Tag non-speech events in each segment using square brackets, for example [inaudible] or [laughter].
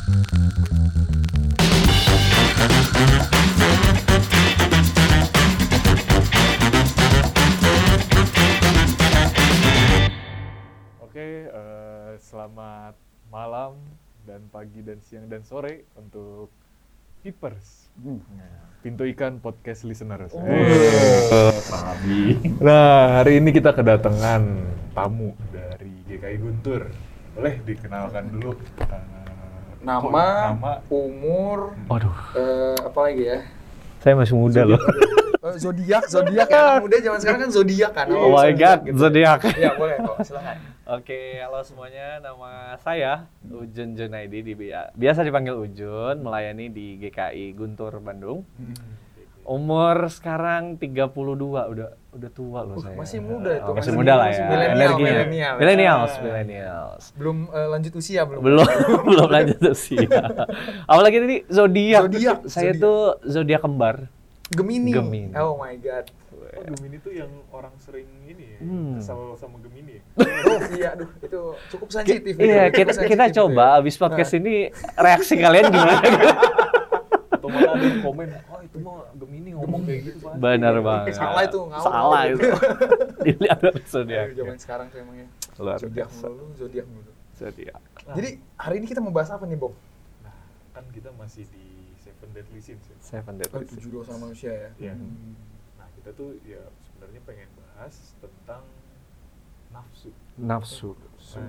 Oke, eh, selamat malam dan pagi dan siang dan sore untuk Keepers. Pintu ikan podcast listeners. Eh. Nah, hari ini kita kedatangan tamu dari GKI Guntur. Boleh dikenalkan dulu eh, Nama, nama umur, Waduh, eh, apa lagi ya? saya masih muda loh. Eh, zodiak, zodiak ya. Anak muda zaman sekarang kan zodiak kan. Oh my god, zodiak. Iya boleh kok, silakan. Oke, halo semuanya. Nama saya Ujun Junaidi, di, biasa dipanggil Ujun, melayani di GKI Guntur Bandung. Umur sekarang 32, udah udah tua loh saya. masih muda itu, Oh, masih masih- muda lah masih ya. milenial, Energinya. milenial. Millennials, Ah. millennials. Belum eh, lanjut usia belum. Belum [laughs] belum lanjut usia. Apalagi tadi zodiak. Zodiak, Saya zodiak. tuh zodiak kembar. Gemini. Gemini. Oh my god. Oh, Gemini itu yang orang sering ini ya, Hmm. kesal sama Gemini ya. [laughs] Oh iya, aduh itu cukup sensitif. Iya, kita, kita itu coba ya. abis podcast ini reaksi kalian gimana? [laughs] Malah ada yang komen, oh itu mah Gemini ngomong kayak gitu Pak. Benar banget. Salah itu, ngawur. Salah itu. [laughs] Dilihat dari zodiak. zaman sekarang tuh emangnya. Luar Zodiak biasa. mulu, zodiak mulu. Zodiak. Nah, Jadi hari ini kita mau bahas apa nih, Bob? nah, kan kita masih di Seven Deadly Sins ya. Seven Deadly tujuh dosa manusia ya. Iya. Hmm. Nah, kita tuh ya sebenarnya pengen bahas tentang nafsu. Nafsu. Nah,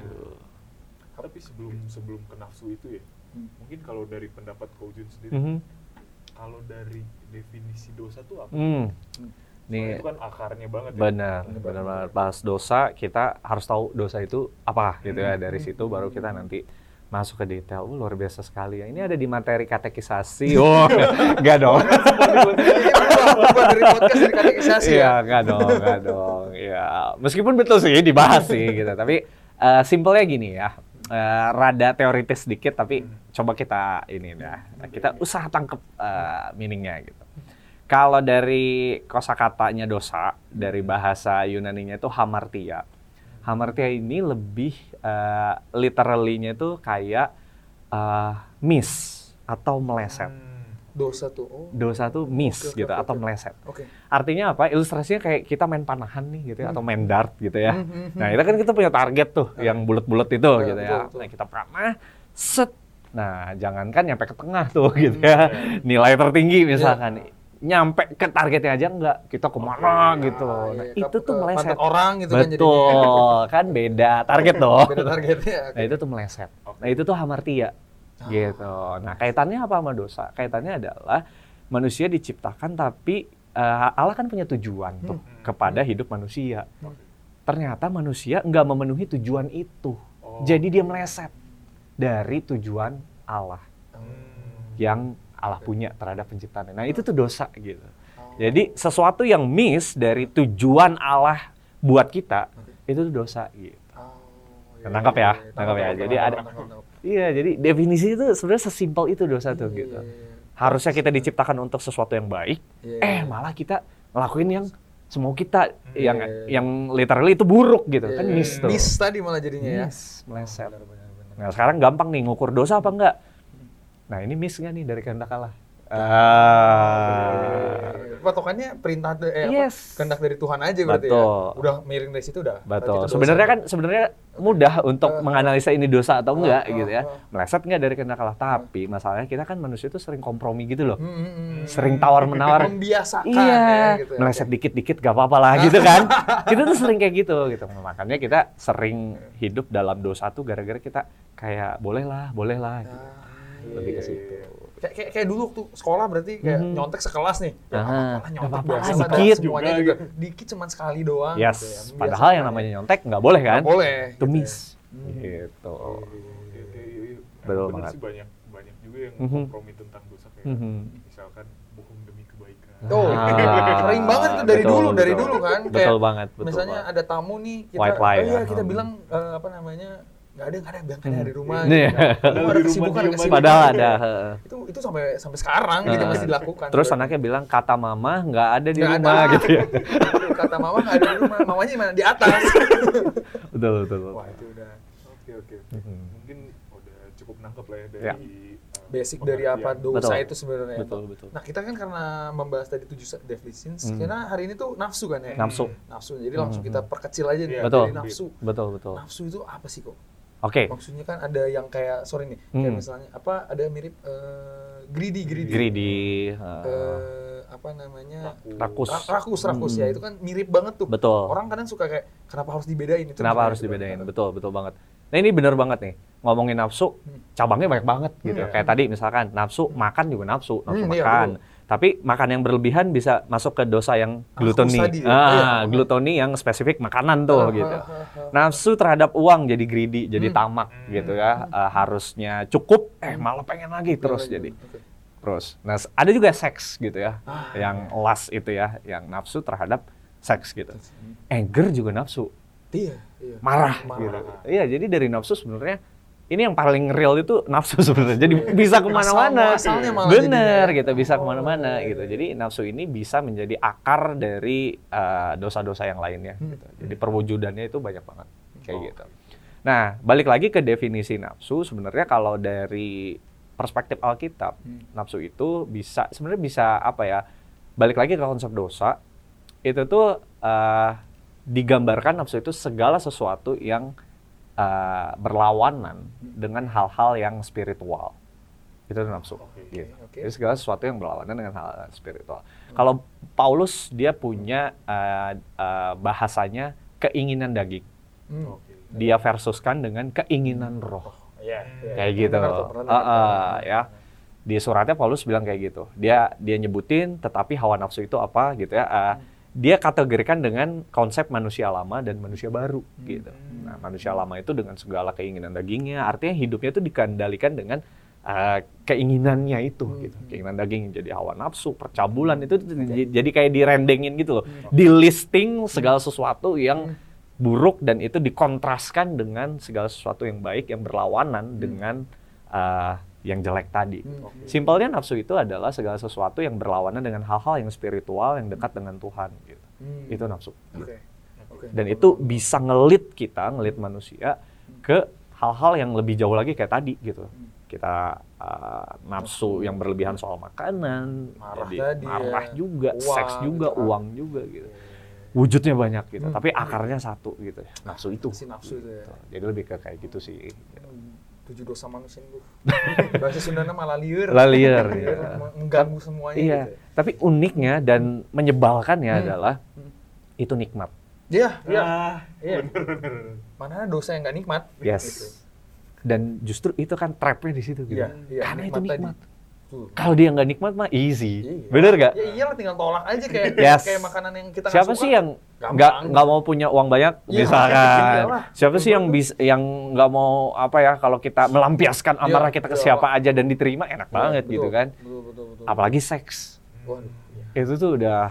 tapi sebelum sebelum ke nafsu itu ya, Hmm. mungkin kalau dari pendapat Kojun sendiri, Mhm. Kalau dari definisi dosa tuh apa? Hmm. Soalnya Nih itu kan akarnya banget ya. benar, Benar benar banget. Pas dosa kita harus tahu dosa itu apa gitu ya. Dari situ baru kita nanti masuk ke detail. Uh, luar biasa sekali ya. Ini ada di materi katekisasi. [laughs] Oh, enggak dong. Bukan dari podcast dari katekisasi ya. Iya, enggak dong, enggak dong. Iya, meskipun betul sih dibahas sih gitu, tapi eh, simpelnya gini ya. eh, rada teoritis sedikit tapi coba kita ini ya. Kita usaha tangkep eh, meaningnya gitu. Kalau dari kosakatanya dosa dari bahasa Yunaninya itu hamartia. Hamartia ini lebih eh, literally-nya itu kayak eh, miss atau meleset. Hmm. Dosa tuh. Oh. Dosa tuh miss oke, gitu oke, atau oke. meleset. Oke. Artinya apa? Ilustrasinya kayak kita main panahan nih gitu ya, atau main dart gitu ya. Hmm, hmm, Nah, itu kan kita punya target tuh, yang bulat-bulat itu Ya, gitu betul, ya. betul. Nah, kita panah, set. Nah, jangankan nyampe ke tengah tuh gitu ya. Nilai tertinggi misalkan. Nyampe ke targetnya aja enggak, kita ke mana gitu. Ah, Nah, iya. itu tuh meleset. orang gitu kan jadinya. Betul, kan beda target [laughs] dong. Beda targetnya. oke. Nah, itu tuh meleset. Oke. Nah, itu tuh hamartia. Ah. Gitu. Nah, kaitannya apa sama dosa? Kaitannya adalah manusia diciptakan tapi eh, Allah kan punya tujuan tuh Hmm. kepada hidup manusia. Oke. Ternyata manusia nggak memenuhi tujuan itu. Oh. Jadi dia meleset dari tujuan Allah Hmm. yang Allah punya terhadap penciptaannya. Nah, itu tuh dosa gitu. Oh. Jadi sesuatu yang miss dari tujuan Allah buat kita itu tuh dosa gitu. Oh, iya, Nangkap iya, ya, iya. nangkap ya. Jadi ada-. Iya, jadi definisi itu sebenarnya sesimpel itu dosa tuh gitu. Harusnya kita diciptakan untuk sesuatu yang baik, eh malah kita ngelakuin yang semau kita yang Iya, iya. yang literally itu buruk gitu kan miss tuh. Miss tadi malah jadinya ya. Miss, meleset. Benar, benar, benar. Nah sekarang gampang nih ngukur dosa apa enggak. Nah ini miss nggak nih dari kehendak Allah? Ah, Patokannya perintah eh, apa, Yes. kehendak dari Tuhan aja berarti Betul. ya. Udah miring dari situ udah. betul. Sebenarnya kan sebenarnya mudah untuk Eh, menganalisa ini dosa atau enggak eh, gitu ya. eh. Meleset enggak dari kehendak Allah? Tapi masalahnya kita kan manusia itu sering kompromi gitu loh. Hmm, hmm, hmm. Sering tawar menawar. membiasakan Iya, ya gitu. ya. meleset dikit-dikit gak apa-apa lah gitu [laughs] kan. kita tuh sering kayak gitu gitu. Makanya kita sering hidup dalam dosa tuh gara-gara kita kayak boleh lah, boleh lah. gitu. Ah, Lebih ke iya, situ. Iya. Kayak, kayak, kayak dulu tuh sekolah berarti kayak Mhm. nyontek sekelas nih. Ya, lah, nggak nyontek apa-apa biasa dikit. semuanya Juga juga. gitu. Dikit cuman sekali doang Yes, gitu ya. padahal yang ya. namanya nyontek nggak boleh kan? Boleh. Itu gitu ya. miss. Hmm. Gitu. Oke, oke, iya, iya. Betul banget. sih banyak banyak juga yang Mhm. kompromi tentang dosa kayak Mhm. misalkan bohong demi kebaikan. Tuh, Ah, [laughs] sering banget tuh dari betul, dulu, dari dulu kan. Betul Kayak banget, betul Misalnya banget. ada tamu nih, kita, White lie oh iya ya. kita Hmm. bilang eh, apa namanya, nggak ada, nggak ada, bilang kan Hmm. dari rumah. Nih. gitu Padahal ada di rumah kesibukan, kesibukan. Padahal ada. heeh. Itu itu sampai sampai sekarang gitu masih dilakukan. Terus anaknya bilang kata mama nggak ada di Nggak rumah ada. gitu ya. [laughs] Kata mama nggak ada di rumah, mamanya mana di atas. [laughs] betul betul. betul. Wah itu udah. Oke oke. oke. Mhm. Mungkin udah cukup nangkep lah ya dari Ya. uh, Basic dari apa dosa Betul. itu sebenarnya. Betul, betul. Nah kita kan karena membahas tadi tujuh definitions, Hmm. karena hari ini tuh nafsu kan ya. Nafsu. Nafsu. Jadi langsung Hmm. kita perkecil aja nih Iya, Betul. dari nafsu. Betul, betul. Nafsu itu apa sih kok? Oke, Maksudnya kan ada yang kayak sorry nih, kayak Hmm. misalnya apa ada mirip eh, greedy greedy. greedy, uh, Eh, apa namanya? Rakus. rakus. Ra- rakus rakus Hmm. ya itu kan mirip banget tuh. Betul. Orang kadang suka kayak kenapa harus dibedain itu? Kenapa harus Bang? dibedain? Betul, betul banget. Nah ini bener banget nih, ngomongin nafsu, Hmm. cabangnya banyak banget gitu. Iya. Kayak tadi misalkan nafsu makan juga nafsu, nafsu Hmm, iya, makan. Tapi makan yang berlebihan bisa masuk ke dosa yang glutoni. tadi ya? Ah, Oh, iya. glutoni yang spesifik makanan tuh Ah, gitu. ah, ah, ah. Nafsu terhadap uang jadi greedy, jadi Hmm. tamak gitu ya. Eh, harusnya cukup, eh malah pengen lagi terus Iya, jadi. oke. Terus, nah ada juga seks gitu ya, Ah. yang lust itu ya, yang nafsu terhadap seks gitu. Anger juga nafsu, Iya, iya. marah, Marah. gitu. Iya, jadi dari nafsu sebenarnya ini yang paling real itu nafsu [laughs] sebenarnya. Jadi bisa ke mana-mana. Bener jadinya. gitu, bisa Oh, ke mana-mana iya, gitu. Jadi nafsu ini bisa menjadi akar dari uh, dosa-dosa yang lainnya. Hmm. Gitu. Jadi perwujudannya itu banyak banget kayak Oh. gitu. Nah, balik lagi ke definisi nafsu. Sebenarnya kalau dari perspektif Alkitab, Hmm. nafsu itu bisa sebenarnya bisa apa ya? Balik lagi ke konsep dosa, itu tuh uh, digambarkan nafsu itu segala sesuatu yang uh, berlawanan dengan hal-hal yang spiritual. Itu nafsu. Oke. Gitu. Oke. Jadi segala sesuatu yang berlawanan dengan hal spiritual. Kalau Paulus dia punya uh, uh, bahasanya keinginan daging. Hmm. Oke. Dia versuskan dengan keinginan roh Iya, iya. kayak gitu. Pernah dengar tuh, pernah Ah, dengar tuh. ah, ya. Di suratnya Paulus bilang kayak gitu. Dia dia nyebutin tetapi hawa nafsu itu apa gitu ya. ah, dia kategorikan dengan konsep manusia lama dan manusia baru gitu. Nah, manusia lama itu dengan segala keinginan dagingnya, artinya hidupnya itu dikendalikan dengan ah, keinginannya itu Hmm. gitu. Keinginan daging jadi hawa nafsu, percabulan itu j- jadi kayak direndengin gitu loh. Di listing segala sesuatu yang buruk dan itu dikontraskan dengan segala sesuatu yang baik yang berlawanan dengan uh, yang jelek tadi. Hmm. Simpelnya nafsu itu adalah segala sesuatu yang berlawanan dengan hal-hal yang spiritual yang dekat dengan Tuhan gitu. Hmm. Itu nafsu. Oke. Oke. Dan itu bisa ngelit kita, ngelit manusia ke hal-hal yang lebih jauh lagi kayak tadi gitu. Kita uh, nafsu yang berlebihan soal makanan, Marah jadi tadi marah ya. juga, Uang seks juga, gitu kan. uang juga gitu wujudnya banyak gitu, Hmm. tapi akarnya satu gitu ya, nafsu itu. Si nafsu itu ya. Gitu. Jadi lebih ke kayak gitu sih. Hmm, Tujuh dosa manusia itu. Bahasa Sundanya malah liur. Lalier, Liur, ya. Mengganggu semuanya Iya, gitu. tapi uniknya dan menyebalkannya Hmm. adalah Hmm. itu nikmat. Iya, iya. Ah, Iya. Mana ada dosa yang nggak nikmat? Yes. Gitu. Dan justru itu kan trapnya di situ gitu. Iya, iya, Karena itu nikmat tadi. Kalau dia nggak nikmat mah easy. Iya. Bener gak? Ya iyalah tinggal tolak aja kayak [laughs] Yes. kayak makanan yang kita Siapa suka. sih yang nggak nggak mau punya uang banyak Iya, misalkan? iyalah. Siapa sih yang bisa yang nggak mau apa ya kalau kita melampiaskan Iya, amarah kita ke iya. siapa aja dan diterima enak Iya, banget betul, gitu kan? Betul, betul, betul. Apalagi seks. Waduh. iya. Itu tuh udah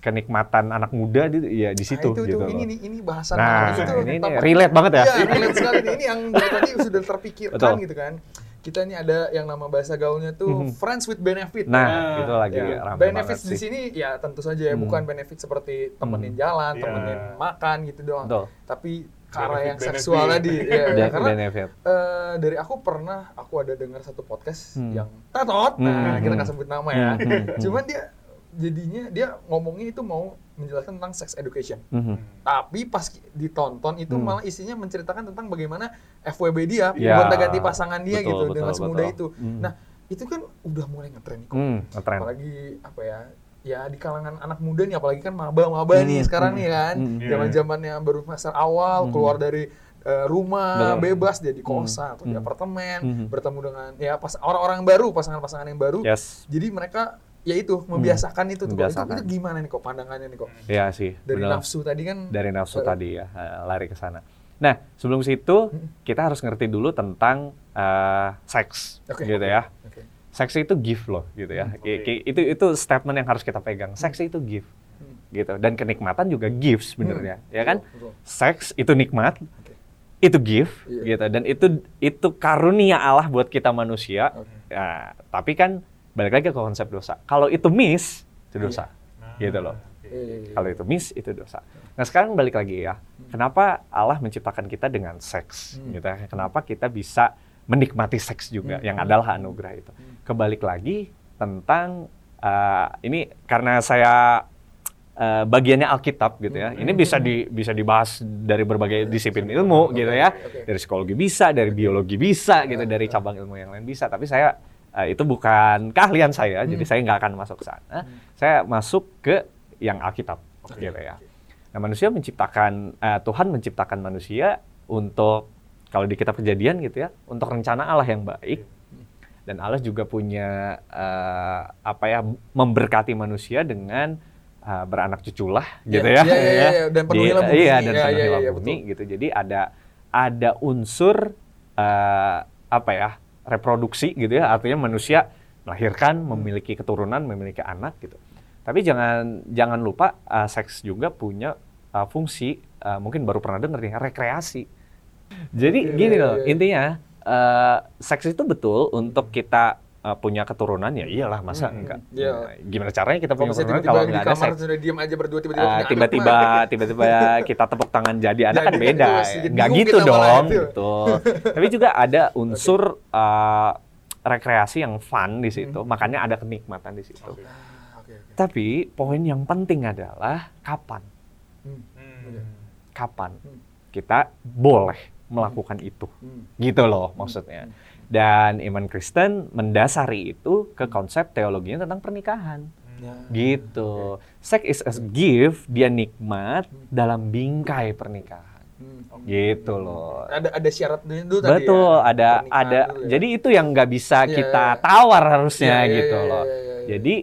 kenikmatan anak muda di, ya di situ Nah, itu, gitu. itu, ini nih, ini bahasan Nah, itu ini, ini relate banget ya. Iya, relate sekali nih. Ini yang dari tadi sudah terpikirkan Betul. gitu kan. Kita ini ada yang nama bahasa gaulnya tuh Mhm. friends with benefit. Nah, itu lagi Ya, rame benefits di sini ya tentu saja ya Hmm. bukan benefit seperti temenin Hmm. jalan, Iya. temenin makan gitu doang. Betul. Tapi ke arah yang Benefit-benefit. seksual tadi. [laughs] ya, Dan karena benefit. eh, dari aku pernah aku ada dengar satu podcast Hmm. yang tatot. Nah, Hmm. kita nggak sebut nama ya. Hmm, hmm, hmm. Cuman dia jadinya dia ngomongnya itu mau menjelaskan tentang sex education. Mhm. Tapi pas ditonton itu Hmm. malah isinya menceritakan tentang bagaimana FWB dia, Ya, gonta-ganti pasangan dia betul, gitu betul, dengan semudah betul. itu. Hmm. Nah, itu kan udah mulai ngetren kok. Hmm, ngetren. Apalagi apa ya? Ya di kalangan anak muda nih apalagi kan maba-maba nih Hmm, sekarang hmm, nih kan. hmm. Zaman-zamannya baru semester awal Hmm. keluar dari eh, rumah Betul. bebas dia di kosan atau di Hmm. apartemen, Hmm. bertemu dengan ya pas orang-orang baru, pasangan-pasangan yang baru. Yes. Jadi mereka ya itu membiasakan itu tuh. Kok. Itu, Hmm. Membiasakan. itu gimana nih kok pandangannya nih kok? Ya sih. Dari benar. nafsu tadi kan dari nafsu Eh, tadi ya eh, lari ke sana. Nah sebelum situ Hmm. kita harus ngerti dulu tentang eh, seks Oke. gitu ya. Oke. Seks itu gift loh gitu ya. Hmm, i- Itu itu statement yang harus kita pegang. Seks itu gift Hmm. gitu dan kenikmatan juga gift sebenarnya ya kan. Betul, betul. Seks itu nikmat, Oke. itu gift Iya. gitu dan itu itu karunia Allah buat kita manusia. Oke. Ya, tapi kan balik lagi ke konsep dosa. Kalau itu miss itu dosa. Nah, Gitu loh. Iya, iya, iya. Kalau itu miss itu dosa. Nah sekarang balik lagi ya, kenapa Allah menciptakan kita dengan seks? Hmm. Gitu ya. Kenapa kita bisa menikmati seks juga Hmm. yang adalah anugerah itu. Kebalik lagi tentang uh, ini karena saya uh, bagiannya Alkitab gitu ya. Ini bisa di bisa dibahas dari berbagai disiplin ilmu gitu ya. Dari psikologi bisa, dari biologi bisa gitu, dari cabang ilmu yang lain bisa. Tapi saya uh, itu bukan keahlian saya, jadi saya nggak akan masuk ke sana. Saya masuk ke yang Alkitab gitu ya. Nah, manusia menciptakan eh, Tuhan menciptakan manusia untuk kalau di kitab kejadian gitu ya, untuk rencana Allah yang baik. Dan Allah juga punya eh, apa ya memberkati manusia dengan eh, beranak cuculah gitu Iya, ya. iya, iya, iya, dan penuhilah bumi. Iya, dan Iya, iya, penuhilah iya, bumi gitu. Jadi ada ada unsur eh, apa ya? Reproduksi gitu ya, artinya manusia melahirkan, memiliki keturunan, memiliki anak gitu. Tapi jangan jangan lupa uh, seks juga punya uh, fungsi uh, mungkin baru pernah dengar nih rekreasi. Jadi gini iya, loh iya. intinya uh, seks itu betul untuk kita uh, punya keturunan ya iyalah masa enggak. Iya. Nah, gimana caranya kita punya keturunan kalau nggak ada seks? sudah diam aja berdua tiba-tiba Uh, tiba-tiba [laughs] tiba-tiba kita tepuk tangan jadi anak kan beda ya. nggak gitu dong itu. gitu tapi juga ada [laughs] unsur uh, rekreasi yang fun di situ makanya ada kenikmatan di situ Ah, oke, oke. tapi poin yang penting adalah kapan Hmm, Hmm. kapan Hmm. kita boleh melakukan itu hmm. gitu loh maksudnya dan iman Kristen mendasari itu ke konsep teologinya tentang pernikahan Ya. gitu sex is a gift dia nikmat dalam bingkai pernikahan Hmm. gitu loh Ada ada syarat dulu tadi betul ya. ada Pernikahan ada dulu ya. jadi itu yang nggak bisa Iya, kita iya. tawar harusnya Iya, iya, gitu iya, loh iya, iya, iya. jadi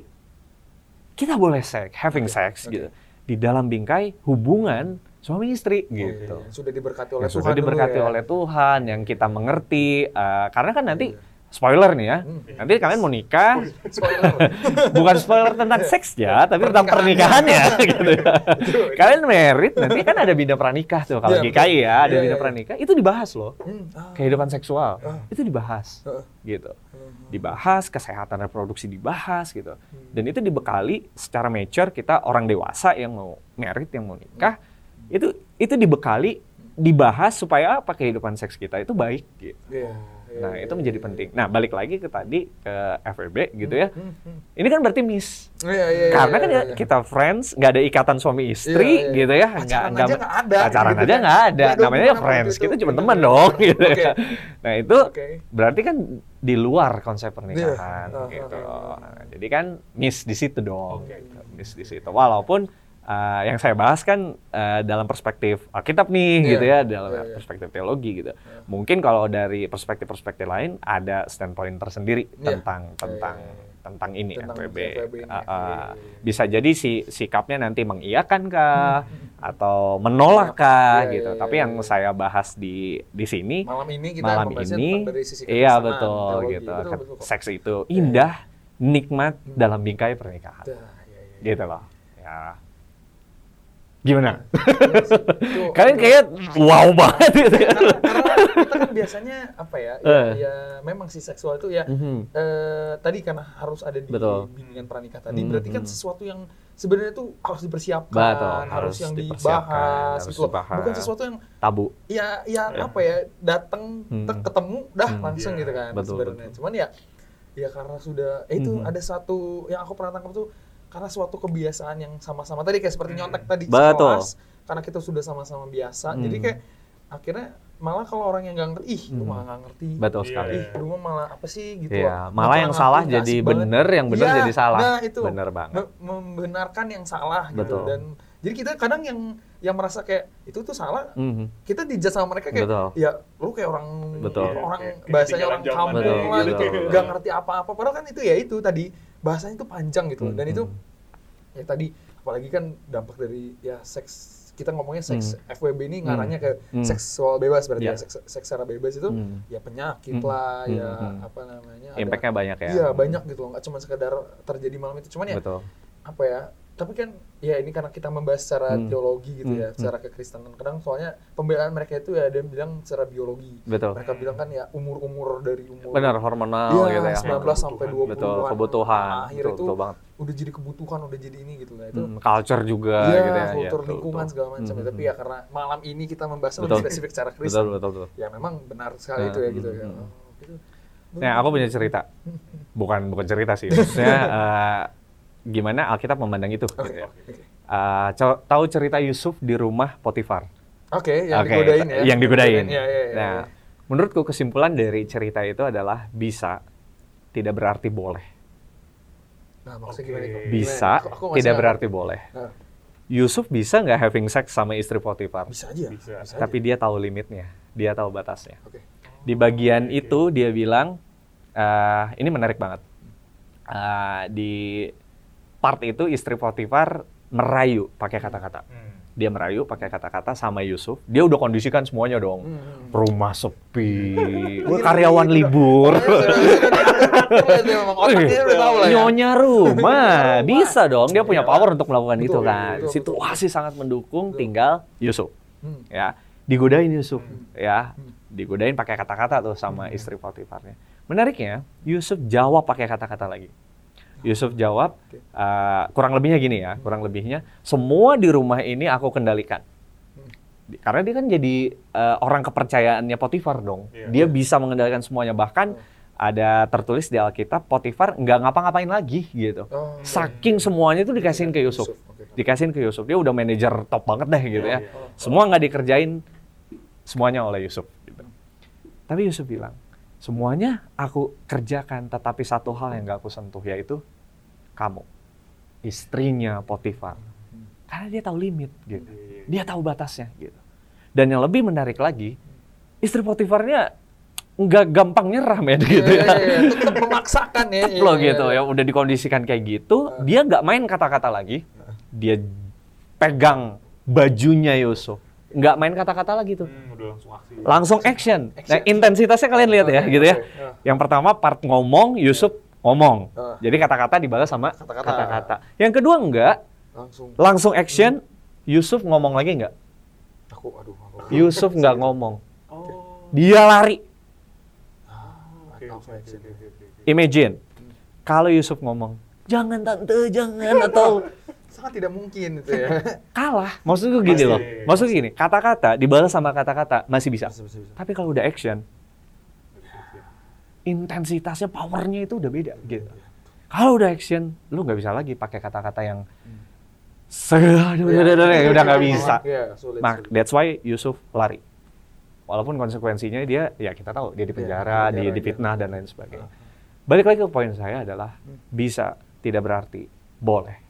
kita boleh seks having sex oke. gitu di dalam bingkai hubungan suami istri Iya, iya, gitu iya. Sudah diberkati oleh yang Tuhan sudah diberkati ya. oleh Tuhan yang kita mengerti eh, karena kan nanti spoiler nih ya Hmm. nanti kalian mau nikah Spoiler. [laughs] bukan spoiler tentang seks ya, tapi tentang pernikahannya [laughs] gitu. ya. Kalian merit nanti kan ada bina pranikah tuh kalau Iya, GKI ya, ada Iya, bina iya. pranikah itu dibahas loh. Hmm, ah. Kehidupan seksual Ah. itu dibahas Heeh. gitu. Dibahas kesehatan reproduksi dibahas gitu. Dan itu dibekali secara mature kita orang dewasa yang mau merit yang mau nikah itu itu dibekali dibahas supaya apa kehidupan seks kita itu baik gitu. Iya, iya, Nah, iya, itu menjadi iya. penting. Nah, balik lagi ke tadi ke FWB gitu ya. Hmm, hmm. Ini kan berarti miss. Iya, iya, iya, Karena kan iya, ya iya. kita friends, nggak ada ikatan suami istri Iya, iya. gitu ya. Nggak ada, Pacaran gitu aja kan. nggak ada. Nggak ada Namanya hubungan friends. itu. Kita cuma Gitu. teman dong [laughs] gitu Oke. ya. Nah itu Oke. berarti kan di luar konsep pernikahan Iya. gitu. Ah, ah, Nah, jadi kan miss di situ dong. Oke. gitu. Miss di situ. Walaupun uh, yang saya bahas kan uh, dalam perspektif Alkitab nih Iya. gitu ya, dalam Iya, iya. perspektif teologi gitu. Mungkin kalau dari perspektif-perspektif lain ada standpoint tersendiri Iya. tentang tentang Iya, iya, tentang ini Tentang FWB. FWB ini. Uh, uh, iya. Bisa jadi si sikapnya nanti mengiyakan kah atau menolak kah Iya, gitu. iya, Tapi iya, yang saya bahas di di sini Malam ini kita malam ini tentang dari sisi iya betul teologi. gitu. Betul, betul kok. Seks itu indah, nikmat dalam bingkai pernikahan. Dah, iya, iya. Gitu loh. Ya. Gimana? Itu- [laughs] Kalian itu- kayak wow banget gitu ya. karena, karena kita kan biasanya apa ya, ya, Eh. ya memang si seksual itu ya Mhm. eh, tadi karena harus ada di Betul. bimbingan pranikah tadi Mhm. berarti kan sesuatu yang sebenarnya tuh harus dipersiapkan Betul, harus, harus yang dipersiapkan, dibahas harus gitu loh. dibahas. bukan sesuatu yang Tabu. ya ya apa ya datang Hmm. ketemu dah Hmm. langsung Iya, gitu kan betul, sebenarnya betul. cuman ya ya karena sudah eh, itu Mhm. ada satu yang aku pernah tangkap tuh karena suatu kebiasaan yang sama-sama tadi kayak seperti nyontek tadi Betul. sekelas karena kita sudah sama-sama biasa Hmm. jadi kayak akhirnya malah kalau orang yang nggak ngerti ih lu Hmm. malah nggak ngerti Betul sekali. ih lu malah apa sih gitu loh. Lu malah yang salah jadi banget. bener, yang bener Iya, jadi salah. nah itu Bener banget. Me- membenarkan yang salah gitu Betul. dan jadi kita kadang yang yang merasa kayak itu tuh salah Mhm. kita dijat sama mereka kayak Betul. ya lu kayak orang Betul. orang Kayak bahasanya orang kampung lah gitu nggak ngerti apa-apa padahal kan itu ya itu tadi bahasanya itu panjang gitu loh. dan Hmm, itu hmm. ya tadi apalagi kan dampak dari ya seks kita ngomongnya seks Hmm. FWB ini ngarahnya ke Hmm. seksual bebas berarti Ya. ya, seks, seks secara bebas itu Hmm. ya penyakit Hmm. lah Hmm, ya hmm. apa namanya Impact-nya banyak ya. iya banyak gitu loh nggak cuma sekedar terjadi malam itu cuman ya Betul. apa ya tapi kan ya ini karena kita membahas secara Hmm. teologi gitu Hmm, ya hmm. secara kekristenan kadang soalnya pembelaan mereka itu ya ada yang bilang secara biologi Betul. mereka bilang kan ya umur-umur dari umur Benar hormonal Iya, gitu ya. 19 sampai 20 Betul, kebutuhan. akhir Betul, itu betul banget. udah jadi kebutuhan udah jadi ini gitu lah itu Hmm, culture juga Iya, gitu ya. kultur betul, lingkungan betul. segala macam ya. Hmm, Tapi hmm. ya karena malam ini kita membahas lebih Betul. spesifik secara Betul, Kristen. betul, betul. Ya memang benar sekali Hmm, itu ya gitu hmm, ya. hmm. Itu- Nah, aku punya cerita. [laughs] Bukan bukan cerita sih. Maksudnya eh, [laughs] gimana Alkitab memandang itu. Oke, gitu ya. Eh, co- tahu cerita Yusuf di rumah Potifar? Oke, yang Oke, digodain ya. Yang digodain. Iya, iya, iya. Nah, menurutku kesimpulan dari cerita itu adalah bisa tidak berarti boleh. Nah, maksudnya Oke. gimana? Bisa Gimana? Aku- aku tidak berarti boleh. Nah, Yusuf bisa nggak having sex sama istri Potifar? bisa aja. Bisa. aja. Tapi dia tahu limitnya, dia tahu batasnya. Oke. Di bagian oke. itu dia bilang, eh, ini menarik banget. Eh, di part itu istri Potifar merayu pakai kata-kata. Hmm. Dia merayu pakai kata-kata sama Yusuf. Dia udah kondisikan semuanya dong. Hmm. Rumah sepi, [laughs] karyawan libur. Dia memang otaknya udah tahu lah ya. Nyonya [laughs] rumah, bisa dong. Dia punya Iya. power untuk melakukan itu kan. Situasi sangat mendukung, tinggal Yusuf. Hmm. Ya, digodain Yusuf, ya. Hmm. Digodain pakai kata-kata tuh sama istri Potifarnya. Menariknya, Yusuf jawab pakai kata-kata lagi. Yusuf jawab, eh, kurang lebihnya gini ya, kurang lebihnya, semua di rumah ini aku kendalikan. Hmm. Karena dia kan jadi eh, orang kepercayaannya Potifar dong. Iya. Dia bisa mengendalikan semuanya. Bahkan ada tertulis di Alkitab, Potifar nggak ngapa-ngapain lagi gitu. Oh, Saking semuanya itu dikasihin ke Yusuf. Dikasihin ke Yusuf. Dia udah manajer top banget deh gitu ya. Iya, iya. Semua nggak dikerjain semuanya oleh Yusuf. Gitu. Tapi Yusuf bilang, semuanya aku kerjakan, tetapi satu hal yang nggak aku sentuh yaitu kamu, istrinya Potifar. Karena dia tahu limit gitu. Iya, Dia tahu batasnya gitu. Dan yang lebih menarik lagi, istri Potifarnya nggak gampang nyerah men gitu Iya, ya. iya, iya. Tetap memaksakan ya. [laughs] Iya, loh iya, gitu iya. ya udah dikondisikan kayak gitu dia nggak main kata-kata lagi dia pegang bajunya Yusuf nggak main kata-kata lagi tuh Hmm, udah langsung aksi. langsung action nah Action. intensitasnya kalian lihat ya gitu ya ya. yang pertama part ngomong Yusuf ngomong Ah. jadi kata-kata dibalas sama Kata-kata. yang kedua enggak Langsung. langsung action Yusuf ngomong lagi enggak Aku, aduh. Aku. [laughs] Yusuf nggak ngomong Oh. dia lari Ah, imagine kalau Yusuf ngomong jangan tante jangan atau [laughs] Sangat tidak mungkin itu ya. [laughs] kalah. Maksudku gini Pasti. loh. Maksudku gini, kata-kata dibalas sama kata-kata masih bisa. Bisa, bisa, bisa. Tapi kalau udah action, intensitasnya, powernya itu udah beda gitu. Kalau udah action, lu nggak bisa lagi pakai kata-kata yang se [laughs] udah udah udah, udah, nggak bisa. Iya, sulit. Nah, sulit. that's why Yusuf lari. Walaupun konsekuensinya dia, ya kita tahu dia di penjara, di dia difitnah iya. dan lain sebagainya. Balik lagi ke poin saya adalah Hmm. bisa tidak berarti boleh.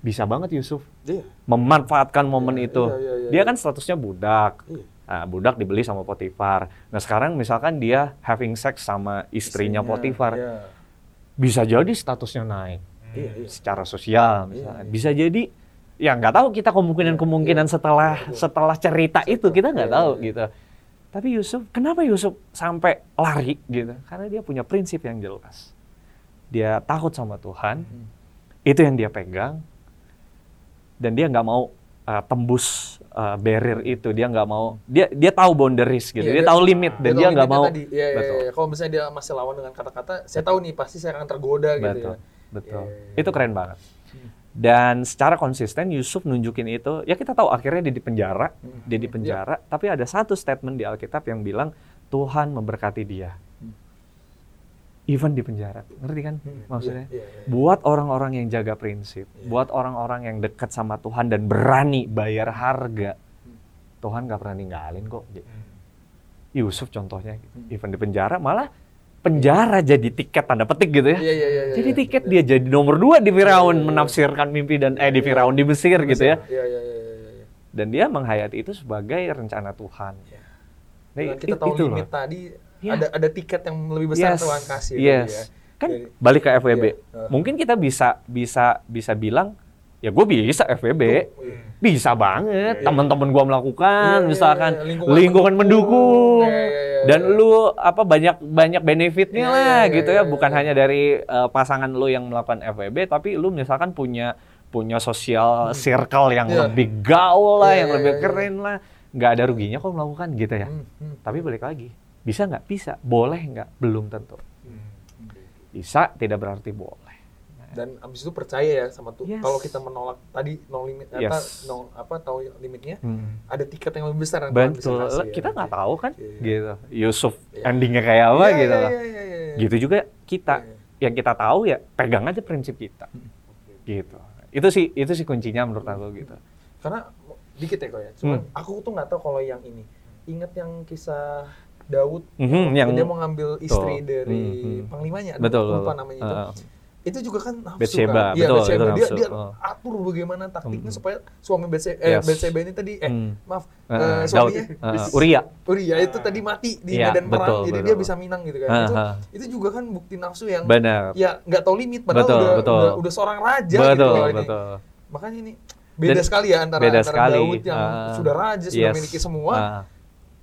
Bisa banget Yusuf Iya. memanfaatkan momen Iya, itu. iya, iya, iya, dia iya. kan statusnya budak. Iya. Nah, budak dibeli sama Potifar. Nah, sekarang misalkan dia having sex sama istrinya, Potifar. Iya. Bisa jadi statusnya naik Iya, iya. secara sosial. Iya, iya. Bisa jadi ya nggak tahu kita kemungkinan-kemungkinan Iya, setelah iya, iya. setelah cerita itu kita nggak Iya, tahu iya. gitu. Tapi Yusuf, kenapa Yusuf sampai lari gitu? Karena dia punya prinsip yang jelas. Dia takut sama Tuhan, Hmm. itu yang dia pegang, dan dia nggak mau uh, tembus uh, barrier itu. Dia nggak mau, dia dia tahu boundaries gitu. Iya, dia, tahu limit dan dia nggak mau. tadi. Iya, Betul. iya. Kalau misalnya dia masih lawan dengan kata-kata, saya tahu nih pasti saya akan tergoda gitu Betul, ya. betul. Iya, iya, Itu keren banget. Hmm. Dan secara konsisten Yusuf nunjukin itu. Ya kita tahu akhirnya dia di penjara, Hmm. dia di penjara. Tapi ada satu statement di Alkitab yang bilang Tuhan memberkati dia. Even di penjara, ngerti kan Hmm. maksudnya? Iya, iya, iya. Buat orang-orang yang jaga prinsip, Iya. buat orang-orang yang dekat sama Tuhan dan berani bayar harga, Hmm. Tuhan nggak pernah ninggalin kok. Hmm. Yusuf contohnya, gitu. Hmm. even di penjara malah penjara jadi tiket tanda petik gitu ya. Iya, iya, iya, iya, Jadi iya. tiket dia jadi nomor dua di Firaun menafsirkan mimpi dan eh di. Firaun di Mesir gitu ya. Dan dia menghayati itu sebagai rencana Tuhan. Nah, kita tahu itu loh. limit tadi, Iya. ada ada tiket yang lebih besar Yes, Tuhan kasih. Yes. ya. Kan Jadi- balik ke FWB. Iya, uh. Mungkin kita bisa bisa bisa bilang ya gue bisa FWB. Tuh, iya. Bisa banget. Iya, iya. Teman-teman gua melakukan Iya, iya, misalkan iya. lingkungan, Lingkungan mendukung. Iya, iya, iya, Dan iya. lu apa banyak banyak benefitnya Iya, lah iya, iya, gitu iya, ya, iya, bukan iya. hanya dari uh, pasangan lu yang melakukan FWB tapi lu misalkan punya punya sosial circle yang Iya. lebih gaul lah, Iya, yang iya, lebih iya, iya. keren lah. nggak ada ruginya kok melakukan gitu ya. Hmm, hmm. Tapi balik lagi, bisa nggak? Bisa. Boleh nggak? Belum tentu. Hmm. Bisa tidak berarti boleh. Nah, dan abis itu percaya ya sama tuh Yes. kalau kita menolak tadi no limit Yes. apa no apa tahu limitnya Hmm. ada tiket yang lebih besar yang Tuhan bisa Betul, kasih ya. kita nggak tahu kan, Iya. gitu. Yusuf Iya. endingnya kayak apa Iya, gitu iya, loh. iya, iya, iya. Gitu juga kita, Iya. yang kita tahu ya pegang aja prinsip kita, gitu. Itu sih, itu sih kuncinya menurut aku gitu. karena dikit ya kok ya cuman Hmm. aku tuh nggak tahu kalau yang ini ingat yang kisah Daud Mhm, yang dia mau ngambil istri Tuh. dari Hmm, hmm. panglimanya aduh, betul, lupa betul. namanya itu Heeh. itu juga kan nafsu Bathsheba, kan Iya, betul, Bathsheba. itu dia nafsu. dia Oh. atur bagaimana taktiknya Hmm. supaya suami Bathsheba eh Yes. Bathsheba ini tadi eh Hmm. maaf eh, Daud, suaminya eh, [laughs] Uria. Uria itu tadi mati di Iya, medan perang betul, jadi betul. dia bisa minang gitu kan itu Heeh. itu juga kan bukti nafsu yang Benar. ya nggak tahu limit padahal Betul, udah, betul. udah udah seorang raja betul, gitu loh ini betul. makanya ini beda Dan- sekali ya antara, beda antara sekali. Daud yang Ah, sudah raja sudah yes. memiliki semua Ah,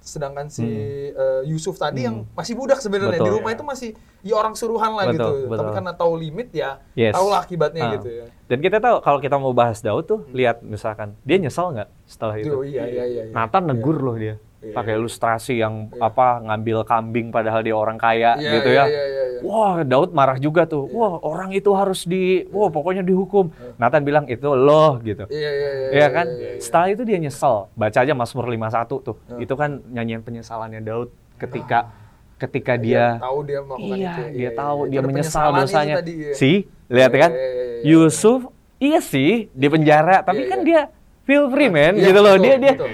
sedangkan si eh, Yusuf tadi yang Hmm. masih budak sebenarnya di rumah itu masih ya orang suruhan lah Betul, gitu betul. tapi karena tahu limit ya Yes. tahu lah akibatnya Ah. gitu ya Dan kita tahu kalau kita mau bahas Daud tuh, lihat misalkan dia nyesal nggak setelah itu? Tuh, iya iya iya iya. Nathan negur loh dia, Iya. pakai ilustrasi yang Iya. apa ngambil kambing padahal dia orang kaya Iya, gitu iya, ya. iya, iya, iya. Wah, Daud marah juga tuh. Wah, orang itu harus di, wah pokoknya dihukum. Nathan bilang itu loh gitu. Iya iya iya. Iya kan? iya, iya. Setelah itu dia nyesel. Baca aja Mazmur 51 tuh. Hmm. Itu kan nyanyian penyesalannya Daud ketika ketika Iya, dia tahu dia melakukan iya, itu. dia tahu iya. dia menyesal dosanya. tadi, iya. Sih, lihat Iya, kan? iya, iya, iya. Yusuf iya sih di penjara, tapi Iya, kan iya. dia feel free man Iya, gitu loh. betul, dia dia betul.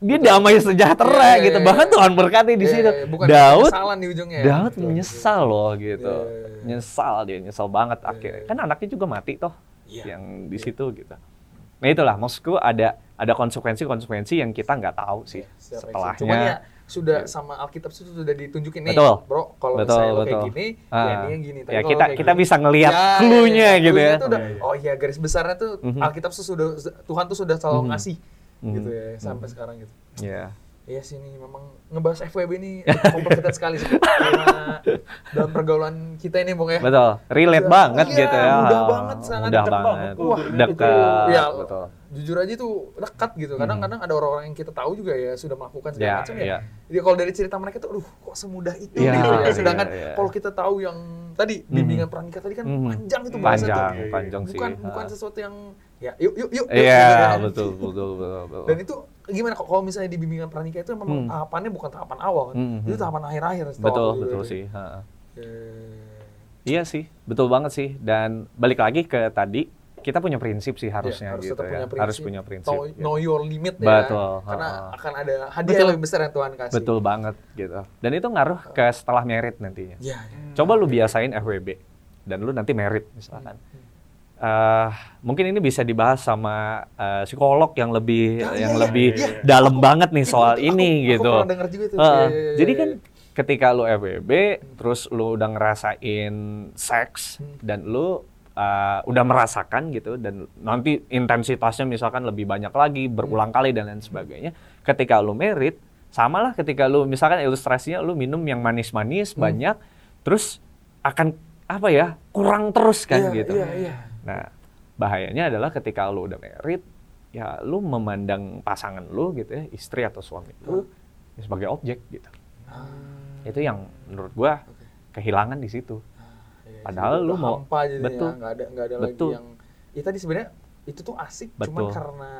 Dia damai sejahtera Iya, iya, gitu. iya, Bahkan iya. Tuhan berkati di Iya, situ. bukan Daud di ujungnya. ya. Daud Betul, menyesal loh gitu. Iya. Nyesal dia, nyesal banget akhirnya. iya. Kan anaknya juga mati toh. Iya. Yang di situ gitu. Nah itulah maksudku ada ada konsekuensi-konsekuensi yang kita nggak tahu sih Secara setelahnya. Cuman ya sudah sama Alkitab itu sudah ditunjukin nih, Betul. bro. Kalau misalnya lo kayak gini, Ah. ya ini yang gini. Tapi Ya, kita- kayak kita gini- bisa ngelihat Ya, clue-nya ya, gitu clue-nya ya. udah, oh iya garis besarnya tuh Mhm. Alkitab tuh sudah Tuhan tuh sudah selalu Mhm. ngasih Mhm. gitu ya sampai sekarang gitu. Iya. Iya sih memang ngebahas FWB ini complicated sekali sih. Karena dalam pergaulan kita ini, Bung ya. Betul. Relate Iya, banget iya, gitu ya. mudah banget, sangat mudah dekat banget. banget. Wah, dekat. itu, ya, betul. Jujur aja tuh dekat gitu. Kadang-kadang ada orang-orang yang kita tahu juga ya sudah melakukan segala Iya, macam ya. iya. Jadi kalau dari cerita mereka tuh, aduh kok semudah itu Iya, gitu ya. Sedangkan iya. kalau kita tahu yang tadi Mhm. bimbingan pernikah tadi kan Mhm. panjang itu bahasa Panjang, tuh. panjang sih. Bukan bukan sesuatu yang ya yuk yuk yuk. Iya, kan. betul, betul, betul, betul. Dan itu gimana kok kalau misalnya di bimbingan pernikah itu memang Hmm. tahapannya bukan tahapan awal kan. Mhm. Itu tahapan akhir-akhir betul, aku gitu. betul sih. ha. Eh, Iya sih, betul banget sih. Dan balik lagi ke tadi, kita punya prinsip sih harusnya Iya, harus gitu ya. punya prinsip. Harus punya prinsip. know, gitu. know your limit ya. Betul, Karena ha-ha. akan ada hadiah Betul. yang lebih besar yang Tuhan kasih. Betul banget gitu. Dan itu ngaruh ke setelah merit nantinya. Iya. Coba lu biasain FWB dan lu nanti merit misalkan. Eh, mungkin ini bisa dibahas sama eh, psikolog yang lebih Ah, yang iya, iya, lebih iya. dalam banget nih soal itu ini aku, gitu. Aku pernah juga itu. Eh, Iya, iya, iya, jadi iya. kan ketika lu FWB terus lu udah ngerasain seks Hmm. dan lu uh, udah merasakan gitu dan nanti intensitasnya misalkan lebih banyak lagi berulang kali dan lain sebagainya ketika lu merit sama lah ketika lu misalkan ilustrasinya lu minum yang manis-manis Hmm. banyak terus akan apa ya kurang terus kan Iya, gitu Iya, iya. Nah bahayanya adalah ketika lu udah merit ya lu memandang pasangan lu gitu ya istri atau suami lu ya sebagai objek gitu Ah, itu yang menurut gua oke. kehilangan di situ Iya, Padahal jadi lu mau- jadinya, betul. nggak ada nggak ada Betul. lagi yang ya tadi sebenarnya itu tuh asik cuman Betul. karena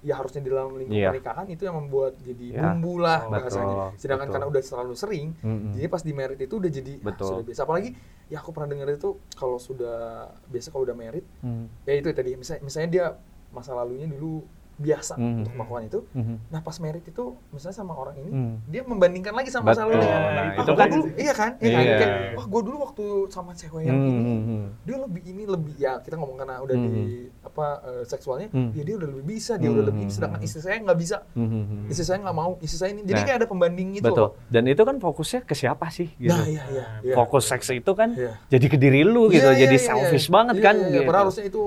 ya harusnya di dalam lingkup Iya. pernikahan itu yang membuat jadi Iya. bumbu lah Betul, bahasanya sedangkan betul. karena udah terlalu sering Mm-mm. jadi pas di merit itu udah jadi ah, Betul. sudah biasa apalagi ya aku pernah dengar itu kalau sudah biasa kalau udah merit Hmm. ya itu tadi misalnya, misalnya dia masa lalunya dulu biasa Mhm. untuk melakukan itu Mhm. nah pas merit itu misalnya sama orang ini Hmm. dia membandingkan lagi sama masa lalunya Nah, Ah, itu kan- dulu iya kan iya kan Iya. Kayak, wah gue dulu waktu sama cewek yang Hmm, ini hmm, hmm. dia lebih ini lebih ya kita ngomong karena udah di apa eh, seksualnya Hmm. ya dia udah lebih bisa dia udah Hmm, lebih ini hmm, sedangkan hmm. istri saya nggak bisa Hmm, hmm, hmm. istri saya nggak mau istri saya ini jadi Nah, kayak ada pembanding itu Betul. loh. Dan itu kan fokusnya ke siapa sih gitu. nah iya iya iya. Fokus seks itu kan Iya. jadi ke diri lu gitu, Iya, iya, jadi iya, selfish iya. banget Iya, kan iya, iya. gitu. padahal harusnya itu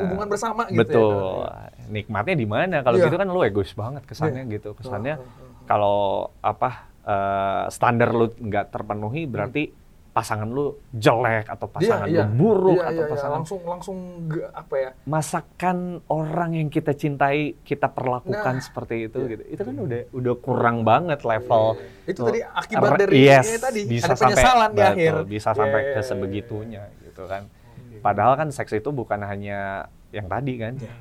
hubungan bersama gitu Betul. ya Nikmatnya di mana? Kalau Iya. gitu kan lu egois banget kesannya gitu. Kesannya Heeh, heeh. kalau apa eh, standar lu nggak terpenuhi berarti pasangan lu jelek atau pasangan Iya, iya. lu buruk Iya, atau iya, iya. pasangan langsung langsung ge- apa ya masakan orang yang kita cintai kita perlakukan Nah, seperti itu iya. gitu. Itu kan udah udah kurang banget level itu tadi akibat Re- dari yes, ya, tadi bisa ada sampai penyesalan di betul, akhir bisa sampai Iya, ke iya, sebegitunya gitu kan. iya. Padahal kan seks itu bukan hanya yang tadi kan. Iya.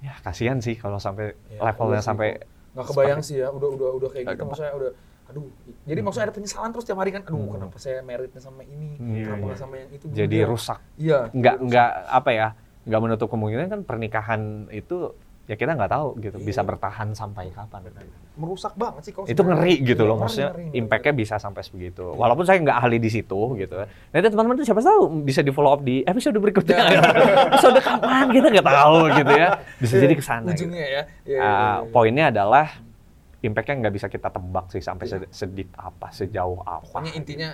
Ya kasihan sih kalau sampai Ya, levelnya iya sampai nggak kebayang sih ya udah udah udah kayak gitu maksudnya udah aduh jadi maksudnya ada penyesalan terus tiap hari kan aduh Hmm. kenapa saya meritnya sama ini Iya, kenapa nggak sama yang itu jadi rusak. iya Nggak nggak apa ya? Nggak menutup kemungkinan kan pernikahan itu ya kita nggak tahu gitu Iya. bisa bertahan sampai kapan. rusak. merusak banget sih kalau itu ngeri gitu loh maksudnya impactnya bisa sampai sebegitu walaupun saya nggak ahli di situ gitu nah itu teman-teman tuh siapa tahu bisa di follow up di episode berikutnya Ya. [laughs] episode kapan kita nggak tahu gitu ya bisa Iya, jadi ke sana gitu. ujungnya ya Iya, iya, Ah, iya, iya. poinnya adalah impactnya nggak bisa kita tebak sih sampai se- sedip apa sejauh apa pokoknya intinya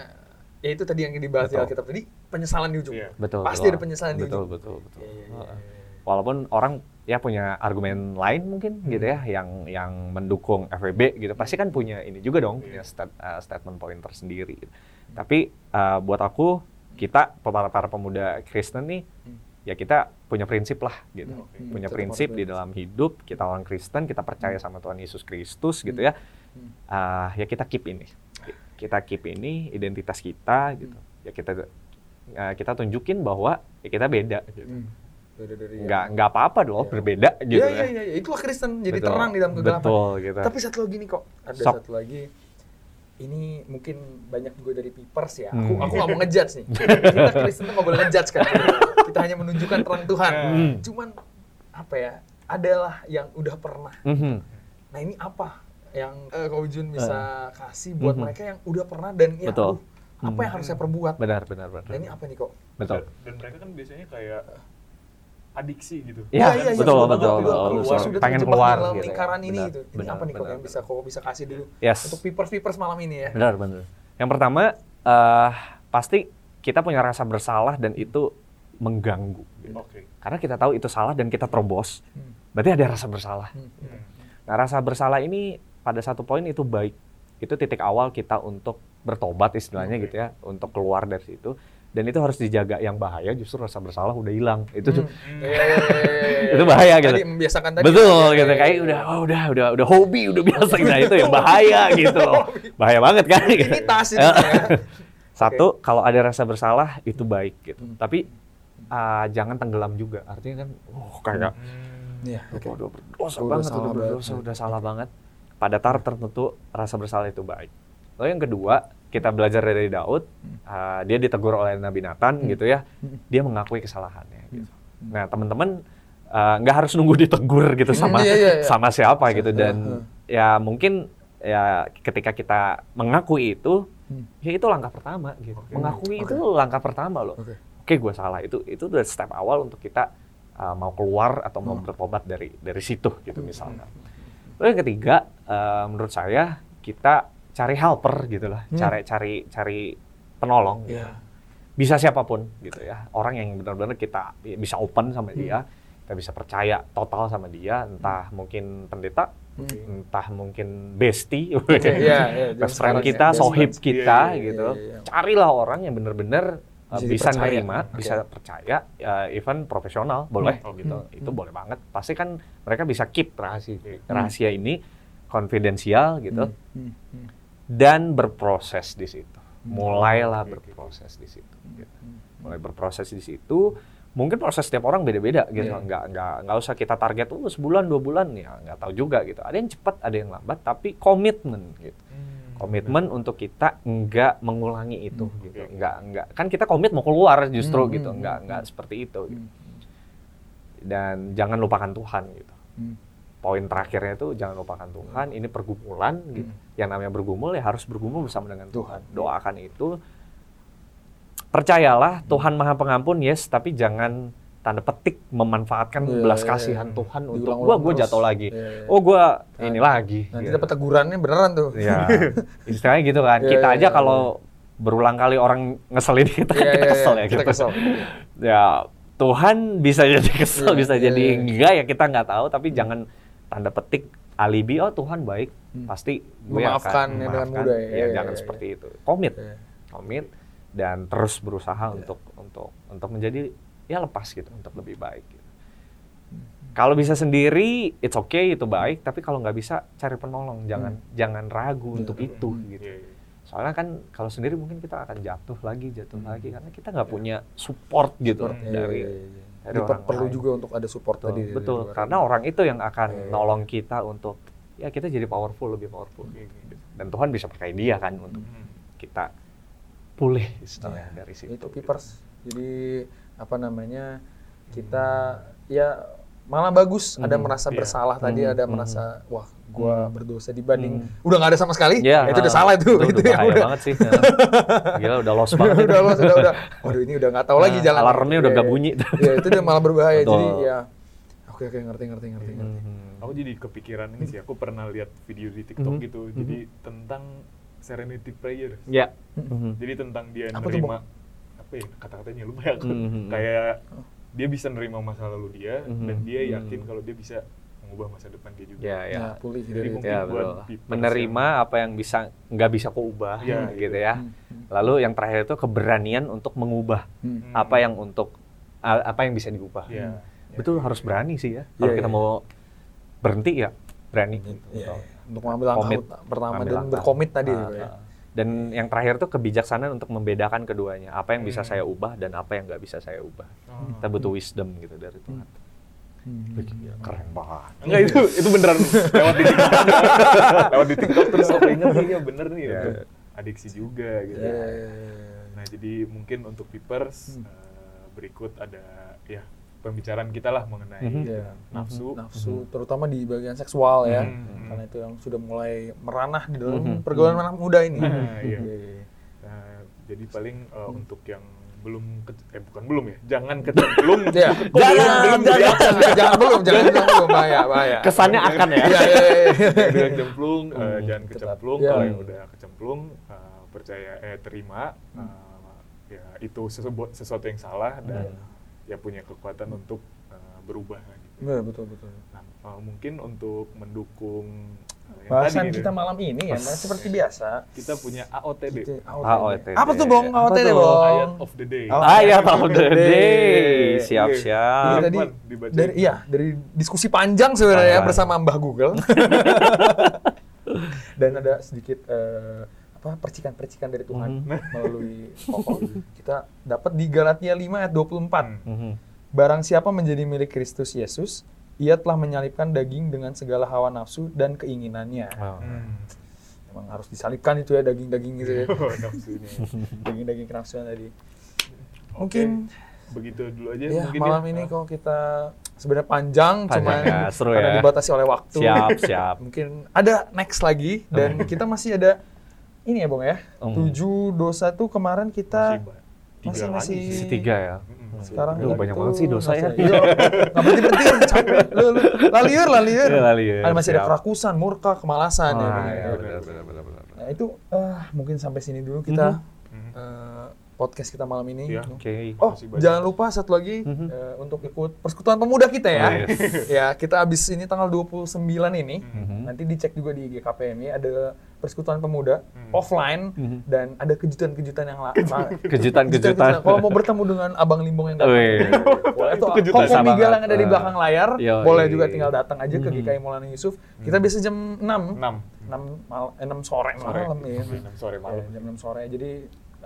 ya itu tadi yang dibahas di Betul. Alkitab tadi penyesalan di ujung Iya. betul pasti betul. ada penyesalan di betul ujung betul betul iya, iya, Heeh. iya. walaupun orang ya punya argumen lain mungkin gitu ya Hmm. yang yang mendukung FWB gitu pasti kan punya ini juga dong punya stat- uh, statement point tersendiri gitu. tapi uh, buat aku kita para para pemuda Kristen nih Hmm. ya kita punya prinsip lah gitu Oke. punya prinsip di dalam hidup kita orang Kristen kita percaya sama Tuhan Yesus Kristus gitu ya Hmm. Ah, ya kita keep ini kita keep ini identitas kita gitu ya kita uh, kita tunjukin bahwa ya kita beda gitu Hmm. Beda dari nggak nggak apa-apa dong Iya. berbeda gitu Iya, ya. iya, iya, itulah Kristen jadi Betul. terang di dalam kegelapan. Betul gitu. Tapi satu lagi nih kok, ada Sok. satu lagi. Ini mungkin banyak juga dari Pipers ya. Hmm. Aku aku nggak mau ngejudge nih. [laughs] Kita Kristen tuh nggak boleh ngejudge kan. Kita hanya menunjukkan terang Tuhan. Hmm. Cuman apa ya? Adalah yang udah pernah. Mhm. Nah ini apa yang eh, Kau Jun bisa kasih buat Mhm. mereka yang udah pernah dan ya Betul. aduh, apa yang Hmm. harus saya perbuat? Benar, benar, benar. Nah ini apa nih kok? Betul. Dan mereka kan biasanya kayak adiksi gitu. Iya, Iya, iya, betul, sudah betul, betul, keluar, betul. sudah Pengen keluar dalam gitu ya. lingkaran ini Benar, gitu. Ini benar, apa nih kok yang bisa kau bisa kasih dulu Yes. untuk Pipers Pipers malam ini ya? Benar, benar. Yang pertama eh pasti kita punya rasa bersalah dan itu mengganggu. gitu. Oke. Karena kita tahu itu salah dan kita terobos, Hmm. berarti ada rasa bersalah. Hmm. Hmm. Nah, rasa bersalah ini pada satu poin itu baik. Itu titik awal kita untuk bertobat istilahnya Oke. gitu ya, untuk keluar dari situ. Dan itu harus dijaga. Yang bahaya justru rasa bersalah udah hilang. Itu tuh Hmm. Iya, iya, iya, iya. Itu bahaya gitu. Tadi membiasakan tadi. Betul gitu kayak udah oh, udah udah udah hobi udah biasa nah itu ya bahaya gitu loh. Bahaya banget kan. Rutinitas itu ya. Satu kalau ada rasa bersalah itu baik gitu. Hmm. Tapi ah, jangan tenggelam juga. Artinya kan oh kayak Hmm. Udah, oke. udah berdosa Udah banget, salah udah berdosa, banget. udah salah banget. Pada taraf tertentu rasa bersalah itu baik. Lalu yang kedua, kita belajar dari Daud, ah, dia ditegur oleh Nabi Nathan Hmm. gitu ya. Hmm. Dia mengakui kesalahannya gitu. Nah, teman-teman ah, nggak harus nunggu ditegur gitu sama iya, iya, iya. sama siapa gitu Iya, dan iya. ya mungkin ya ketika kita mengakui itu ya itu langkah pertama gitu. Oke. Mengakui Oke. itu langkah pertama loh. Oke. Oke, gue salah. Itu itu udah step awal untuk kita uh, mau keluar atau mau Hmm. bertobat dari dari situ gitu misalnya. Lalu yang ketiga, uh, menurut saya kita cari helper gitu lah, Hmm. cari cari cari penolong. gitu. Iya. Bisa siapa pun gitu ya. Orang yang benar-benar kita bisa open sama Hmm. dia, kita bisa percaya total sama dia, entah mungkin pendeta, Hmm. entah mungkin bestie, Oke, [laughs] iya, iya. best friend kita, ya. sohib Best kita Iya, iya, gitu. iya, iya. Carilah orang yang benar-benar uh, Bisa nerima, Oke. bisa percaya, uh, even profesional boleh Hmm. gitu. Hmm. Itu Hmm. boleh banget. Pasti kan mereka bisa keep rahasia Hmm. rahasia ini konfidensial gitu Hmm. Hmm. Dan berproses di situ. Mulailah oke, oke. berproses di situ. gitu. Hmm. Mulai berproses di situ. Mungkin proses setiap orang beda-beda gitu. Iya. Nggak nggak nggak usah kita target oh, sebulan dua bulan ya nggak tahu juga gitu. Ada yang cepat, ada yang lambat, tapi komitmen gitu Hmm. komitmen untuk kita nggak mengulangi itu Hmm. gitu Oke. nggak nggak kan kita komit mau keluar justru Hmm, gitu hmm, nggak hmm, nggak hmm. seperti itu gitu. Hmm. dan jangan lupakan Tuhan gitu Hmm. Poin terakhirnya itu jangan lupakan Tuhan ini pergumulan gitu Hmm. yang namanya bergumul ya harus bergumul bersama dengan Tuhan Tuhan. doakan itu percayalah Tuhan maha pengampun yes tapi jangan tanda petik memanfaatkan Iya, belas iya, kasihan iya. Tuhan untuk gua gua jatuh lagi Iya, iya. oh gua Nah, ini lagi Nanti gitu. dapat tegurannya beneran tuh. Ya, [laughs] istilahnya gitu kan. Iya, kita iya, aja iya, kalau berulang kali orang ngeselin [laughs] kita, Iya, kita iya, kesel iya, ya. Kita gitu. kesel. Ya, Tuhan bisa [laughs] jadi kesel, Iya, bisa iya, jadi iya. enggak ya kita nggak tahu. Tapi jangan tanda petik alibi. Oh Tuhan baik, Hmm. pasti gue Memaafkan akan ya dengan memaafkan. mudah ya. Ya, Iya, jangan iya, seperti itu. Komit, Iya. komit dan terus berusaha Iya. untuk untuk untuk menjadi ya lepas gitu, untuk lebih baik. Gitu. Hmm. Kalau bisa sendiri, it's okay, itu baik. Tapi kalau nggak bisa, cari penolong. Jangan jangan ragu Iya, untuk iya. itu. Hmm. Gitu Iya, iya. Soalnya kan kalau sendiri mungkin kita akan jatuh lagi, jatuh Hmm. lagi karena kita nggak punya support gitu Support, iya, dari iya, iya. Dari orang perlu lain. juga untuk ada support betul, tadi dari betul. luar. karena orang itu yang akan Iya, iya. nolong kita untuk ya kita jadi powerful lebih powerful gitu. Dan Tuhan bisa pakai dia kan untuk Hmm. kita pulih Iya. istilahnya dari situ. itu Pipers. Jadi apa namanya kita ya malah bagus ada Hmm, merasa iya. bersalah tadi Hmm, ada hmm. merasa wah gua Hmm. berdosa dibanding Hmm. udah nggak ada sama sekali Ya, itu udah ah, salah itu Itu, itu udah yang udah banget sih. ya. Gila udah lost [laughs] banget. udah lost, udah udah waduh ini udah nggak tahu lagi Nah, jalan alarmnya udah Iya, nggak bunyi. ya itu udah malah berbahaya Betul. jadi ya oke oke ngerti ngerti ngerti ngerti. Aku jadi kepikiran ini sih, aku pernah lihat video di TikTok Mhm. gitu, jadi tentang serenity prayer. Ya. Mhm. Jadi tentang dia Apa nerima apa ya kata-katanya lupa ya aku. Mhm. Kayak dia bisa nerima masa lalu dia Mhm. dan dia yakin Mhm. kalau dia bisa mengubah masa depan dia juga. Ya, ya. Nah, pulih Jadi mungkin Ya, buat Menerima apa yang bisa nggak bisa kau ubah Iya, [laughs] gitu gitu. ya. Hmm, Lalu yang terakhir itu keberanian untuk mengubah hmm. Hmm. apa yang untuk apa yang bisa diubah. Iya. Betul harus berani sih ya. Kalau Iya, kita iya. mau berhenti ya berani. Betul. iya. untuk mengambil langkah pertama dan langkah. berkomit tadi Ah, gitu ya. Dan yang terakhir tuh kebijaksanaan untuk membedakan keduanya. Apa yang bisa Hmm. saya ubah dan apa yang nggak bisa saya ubah. Oh. Kita butuh wisdom gitu dari Tuhan. Hmm. Wih, Keren banget. Enggak itu itu beneran lewat di TikTok. lewat di TikTok terus aku ingat iya bener nih untuk adiksi juga gitu. Iya, iya, iya. Nah, jadi mungkin untuk Pipers Hmm. eh, berikut ada ya pembicaraan kita lah mengenai Mhm. Iya. nafsu. nafsu terutama di bagian seksual ya Mhm. karena itu yang sudah mulai meranah di dalam Mhm. pergaulan anak muda ini Nah, iya. Iya, iya. Nah, jadi paling eh, untuk yang belum ke- eh bukan belum ya, jangan kecemplung. [laughs] Iya. Kok belum, belum jangan, ya? jangan, jangan belum, jangan belum, [laughs] bahaya, bahaya. Kesannya akan ya. Iya, iya, iya. [laughs] Kecemplung, eh, Hmm, jangan tetap. kecemplung. Iya. Kalau yang udah kecemplung, eh, percaya eh terima. eh, ya itu sesuatu, sesuatu yang salah dan ya punya kekuatan untuk eh, berubah gitu. Iya, betul, betul. Nah, eh, mungkin untuk mendukung yang Bahasan tadi kita nih, malam ini ya, Mas, seperti biasa. kita punya AOTD. Gitu, AOTD. Apa tuh, Bong? AOTD? Bong. Ayat of the day. Oh, Ayat Ayat of the day. Siap-siap. Iya. tadi dari iya dari diskusi panjang sebenarnya Panjang. bersama Mbah Google. [laughs] Dan ada sedikit eh, apa percikan-percikan dari Tuhan Mhm. [laughs] melalui pokok kita dapat di Galatia 5 ayat 24. Mhm. Barang siapa menjadi milik Kristus Yesus, ia telah menyalipkan daging dengan segala hawa nafsu dan keinginannya. Oh. Hmm. Emang harus disalipkan itu ya daging-daging gitu ya. [laughs] Nafsunya. Daging-daging kenafsuan tadi. Oke, Mungkin begitu dulu aja ya mungkin malam ya. ini kok kita sebenarnya panjang, Panjang cuman ya, seru karena ya. dibatasi oleh waktu. Siap, siap. Mungkin ada next lagi dan kita masih ada ini ya Bang ya. Hmm. Tujuh dosa tuh kemarin kita Masih masih- masih- tiga ya. Sekarang Aduh, itu banyak banget sih dosa ya. Iya. Nggak berhenti berhenti capek. Lu, lu laliur laliur. Iya, laliur, Ada masih ada kerakusan, murka, kemalasan ya. Ah, Bang, iya, ya. benar, benar, benar, benar. Nah itu eh, mungkin sampai sini dulu kita Mhm. eh, podcast kita malam ini. Iya. Oke. Oh, jangan lupa satu lagi Mhm. eh, untuk ikut persekutuan pemuda kita ya. Oh, yes. [laughs] ya, kita habis ini tanggal 29 ini. Mhm. Nanti dicek juga di GKPMI ada persekutuan pemuda Hmm. offline Mhm. dan ada kejutan-kejutan yang la- [laughs] la- Kejutan-kejutan. Kalau mau bertemu dengan Abang Limbong yang datang. Wih. Boleh tuh Itu kejutan. Koko Miguel yang ada di belakang layar. Yoi. Boleh juga tinggal datang aja ke Mhm. GKI Maulana Yusuf. Kita biasa jam 6. 6 6 mal, eh, 6 sore, Sore. malam ya. Enam sore malam. Ya, jam 6 sore. Jadi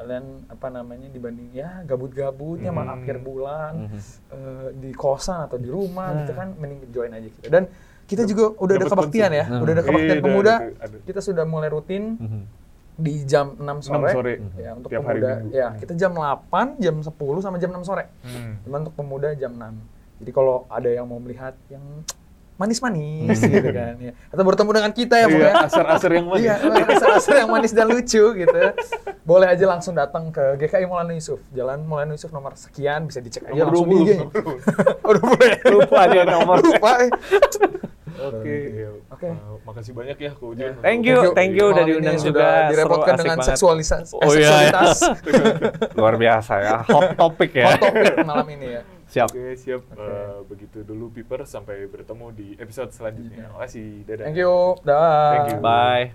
kalian apa namanya dibanding ya gabut-gabutnya Hmm. malam akhir bulan Mhm. eh, di kosan atau di rumah Hmm. gitu kan mending join aja kita. Dan kita juga udah ada kebaktian ya, konsumsi. udah ada Hmm. kebaktian Iya, pemuda. ada- ada. Kita sudah mulai rutin Mhm. di jam 6 sore. 6 sore. Ya, untuk Tiap hari pemuda. Minggu. Ya, kita jam 8, jam 10 sama jam 6 sore. Hmm. Cuman untuk pemuda jam 6. Jadi kalau ada yang mau melihat yang manis-manis gitu kan ya. Atau bertemu dengan kita ya, Bung Iya, ya. asar-asar yang manis. Iya, asal-asal yang manis dan lucu gitu. Boleh aja langsung datang ke GKI Maulana Yusuf. Jalan Maulana Yusuf nomor sekian bisa dicek aja Nomor langsung di 20, IG-nya. nomor [laughs] 20. Udah boleh. Lupa dia nomor. Lupa. eh. Oke, iya. Oke. Eh, makasih banyak ya Ko Ujun. Thank you, thank you udah diundang sudah juga. Direpotkan dengan banget. seksualitas, Oh, iya. seksualitas. [laughs] Luar biasa ya. Hot topic ya. Hot topic malam ini ya. Siap. Oke, siap. Okay. Uh, eh, begitu dulu Piper sampai bertemu di episode selanjutnya. Iya. Makasih. Dadah. Thank you. Dadah. Thank you. Bye.